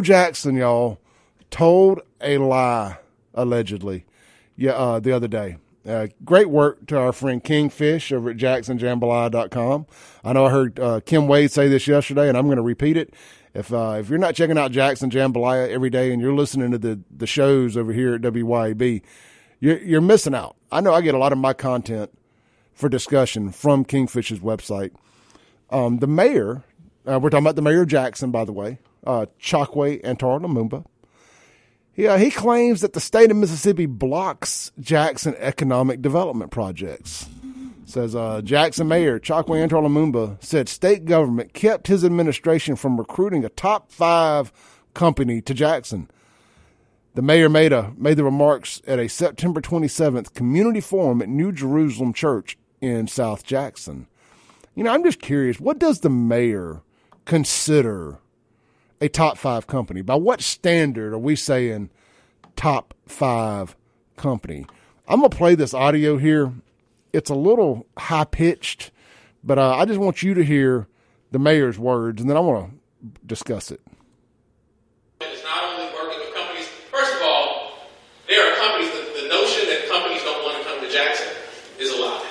Jackson, y'all, told a lie allegedly. Yeah, uh, the other day. Uh, great work to our friend Kingfish over at jacksonjambalaya.com. I know I heard uh, Kim Wade say this yesterday, and I'm going to repeat it. If uh, if you're not checking out Jackson Jambalaya every day and you're listening to the, the shows over here at WYAB, you're, you're missing out. I know I get a lot of my content for discussion from Kingfish's website. Um, the mayor, uh, we're talking about the mayor of Jackson, by the way, uh, Chokwe Antar Lumumba. He, uh, he claims that the state of Mississippi blocks Jackson economic development projects. Says uh, Jackson Mayor Chokwe Antar Lumumba said state government kept his administration from recruiting a top five company to Jackson. The mayor made a made the remarks at a September 27th community forum at New Jerusalem Church in South Jackson. You know, I'm just curious, what does the mayor consider a top five company? By what standard are we saying top five company? I'm gonna play this audio here it's a little high pitched, but uh, I just want you to hear the mayor's words, and then I want to discuss it. It's not only working with companies. First of all, there are companies. The, the notion that companies don't want to come to Jackson is a lie,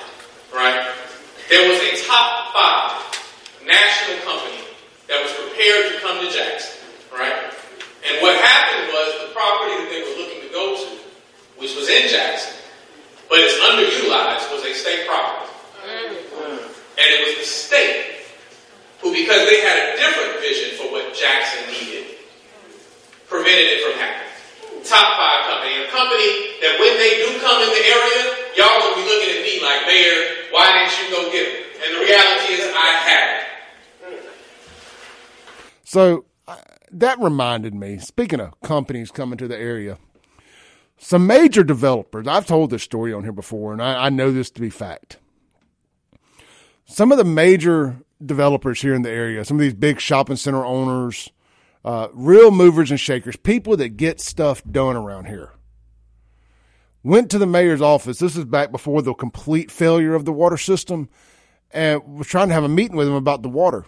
right? There was a top five national company that was prepared to come to Jackson, right? And what happened was the property that they were looking to go to, which was in Jackson, but it's underutilized was a state property. Mm. And it was the state who, because they had a different vision for what Jackson needed, prevented it from happening. Top five company. A company that when they do come in the area, y'all gonna be looking at me like, Mayor, why didn't you go get them? And the reality is I haven't. So uh, that reminded me, speaking of companies coming to the area, some major developers, I've told this story on here before, and I, I know this to be fact. Some of the major developers here in the area, some of these big shopping center owners, uh, real movers and shakers, people that get stuff done around here, went to the mayor's office. This is back before the complete failure of the water system, and was trying to have a meeting with him about the water.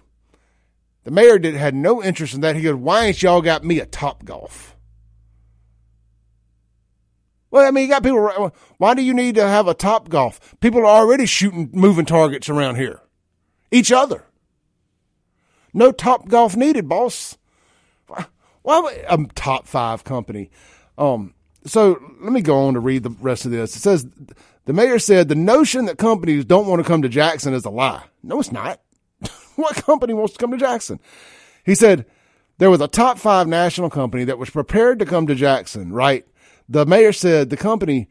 The mayor did had no interest in that. He goes, "Why ain't y'all got me a Top Golf?" Well, I mean, you got people. Why do you need to have a top golf? People are already shooting moving targets around here, each other. No top golf needed, boss. Why a top five company? Um, so let me go on to read the rest of this. It says the mayor said the notion that companies don't want to come to Jackson is a lie. No, it's not. what company wants to come to Jackson? He said there was a top five national company that was prepared to come to Jackson, right? The mayor said the company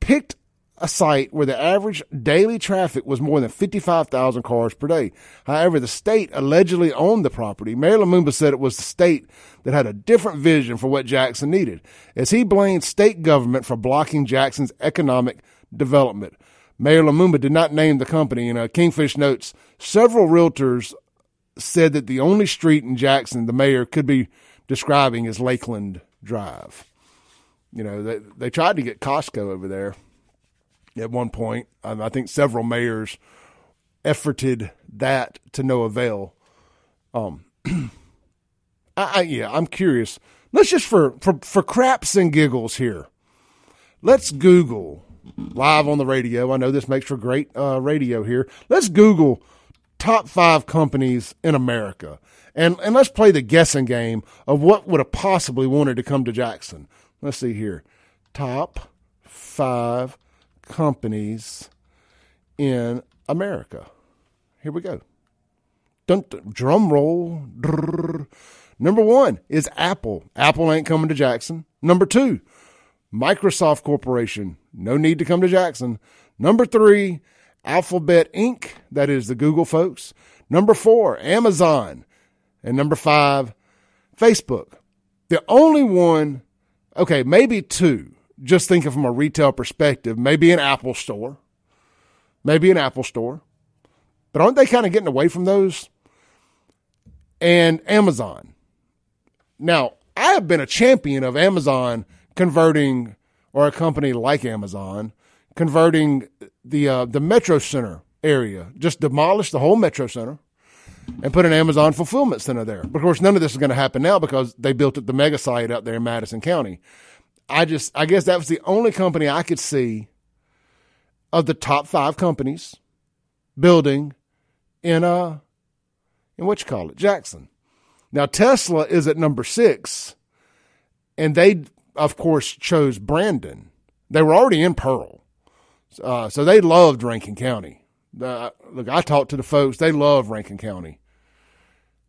picked a site where the average daily traffic was more than 55,000 cars per day. However, the state allegedly owned the property. Mayor Lumumba said it was the state that had a different vision for what Jackson needed, as he blamed state government for blocking Jackson's economic development. Mayor Lumumba did not name the company, and uh, Kingfish notes several realtors said that the only street in Jackson the mayor could be describing is Lakeland Drive. You know, they they tried to get Costco over there at one point. Um, I think several mayors efforted that to no avail. Um, I, I, yeah, I'm curious. Let's just for, for for craps and giggles here. Let's Google live on the radio. I know this makes for great uh, radio here. Let's Google top five companies in America, and and let's play the guessing game of what would have possibly wanted to come to Jackson. Let's see here. Top five companies in America. Here we go. Dun, dun, drum roll. Drrr. Number one is Apple. Apple ain't coming to Jackson. Number two, Microsoft Corporation. No need to come to Jackson. Number three, Alphabet Inc. That is the Google folks. Number four, Amazon. And number five, Facebook. The only one okay, maybe two. Just thinking from a retail perspective, maybe an Apple store, maybe an Apple store. But aren't they kind of getting away from those? And Amazon. Now, I have been a champion of Amazon converting, or a company like Amazon converting the uh, the Metro Center area, just demolish the whole Metro Center, and put an Amazon fulfillment center there. But of course, none of this is going to happen now because they built the mega site out there in Madison County. I just, I guess that was the only company I could see of the top five companies building in uh in what you call it, Jackson. Now Tesla is at number six, and they of course chose Brandon. They were already in Pearl, uh, so they loved Rankin County. Look, I talked to the folks; they love Rankin County,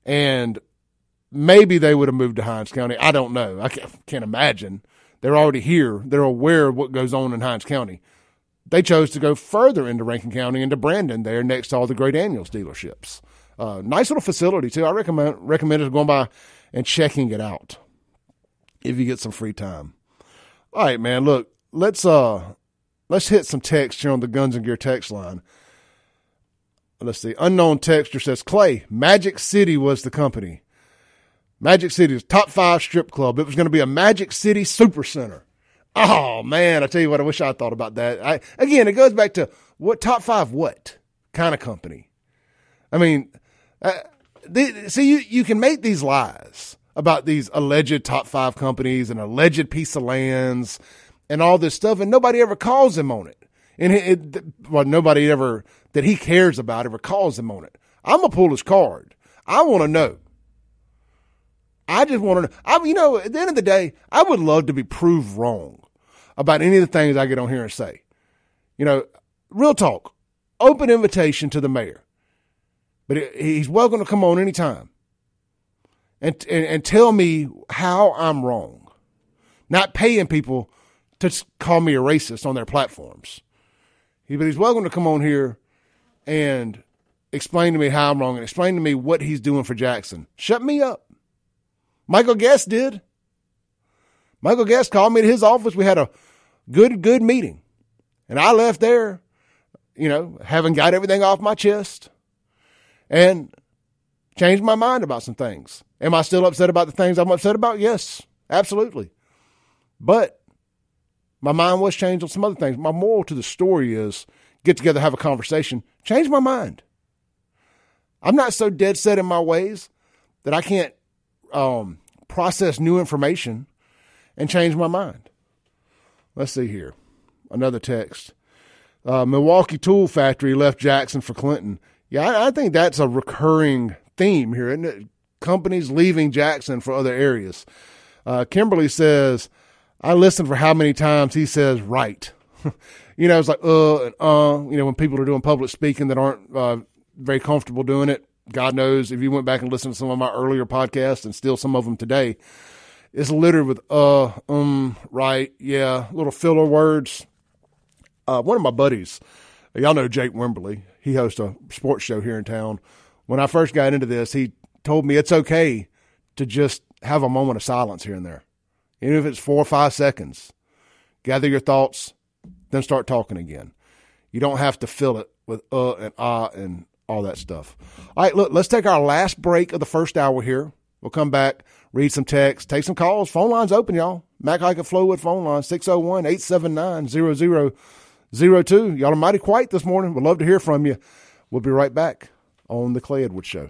and maybe they would have moved to Hinds County. I don't know. I can't, can't imagine. They're already here. They're aware of what goes on in Hinds County. They chose to go further into Rankin County, into Brandon, there next to all the Gray Daniels dealerships. Uh, nice little facility too. I recommend recommend going by and checking it out if you get some free time. All right, man. Look, let's uh let's hit some text here on the Guns and Gear text line. Let's see. Unknown texture says Clay Magic City was the company. Magic City is top five strip club. It was going to be a Magic City super center. Oh man, I tell you what, I wish I thought about that. I, again, it goes back to what top five, what kind of company? I mean, uh, the, see, you, you can make these lies about these alleged top five companies and alleged piece of lands and all this stuff, and nobody ever calls him on it. And it, it, well, nobody ever that he cares about ever calls him on it. I'm gonna pull his card. I want to know. I just want to know. I, you know, at the end of the day, I would love to be proved wrong about any of the things I get on here and say. You know, real talk, open invitation to the mayor. But he's welcome to come on anytime and, and, and tell me how I'm wrong. Not paying people to call me a racist on their platforms. He, but he's welcome to come on here and explain to me how I'm wrong and explain to me what he's doing for Jackson. Shut me up. Michael Guest did. Michael Guest called me to his office. We had a good, good meeting. And I left there, you know, having got everything off my chest and changed my mind about some things. Am I still upset about the things I'm upset about? Yes, absolutely. But my mind was changed on some other things. My moral to the story is get together, have a conversation, change my mind. I'm not so dead set in my ways that I can't um, process new information and change my mind. Let's see here. Another text. Uh, Milwaukee Tool Factory left Jackson for Clinton. Yeah, I, I think that's a recurring theme here, isn't it? Companies leaving Jackson for other areas. Uh, Kimberly says, I listen for how many times he says right. you know, it's like, uh, and uh, you know, when people are doing public speaking that aren't uh, very comfortable doing it. God knows if you went back and listened to some of my earlier podcasts and still some of them today, it's littered with uh, um, right, yeah, little filler words. Uh, one of my buddies, y'all know Jake Wimberly. He hosts a sports show here in town. When I first got into this, he told me it's okay to just have a moment of silence here and there, even if it's four or five seconds. Gather your thoughts, then start talking again. You don't have to fill it with uh and ah and all that stuff. All right, look, let's take our last break of the first hour here. We'll come back, read some text, take some calls. Phone lines open, y'all. Mac Haik and Flowood phone line, 601 879 0002. Y'all are mighty quiet this morning. We'd love to hear from you. We'll be right back on The Clay Edwards Show.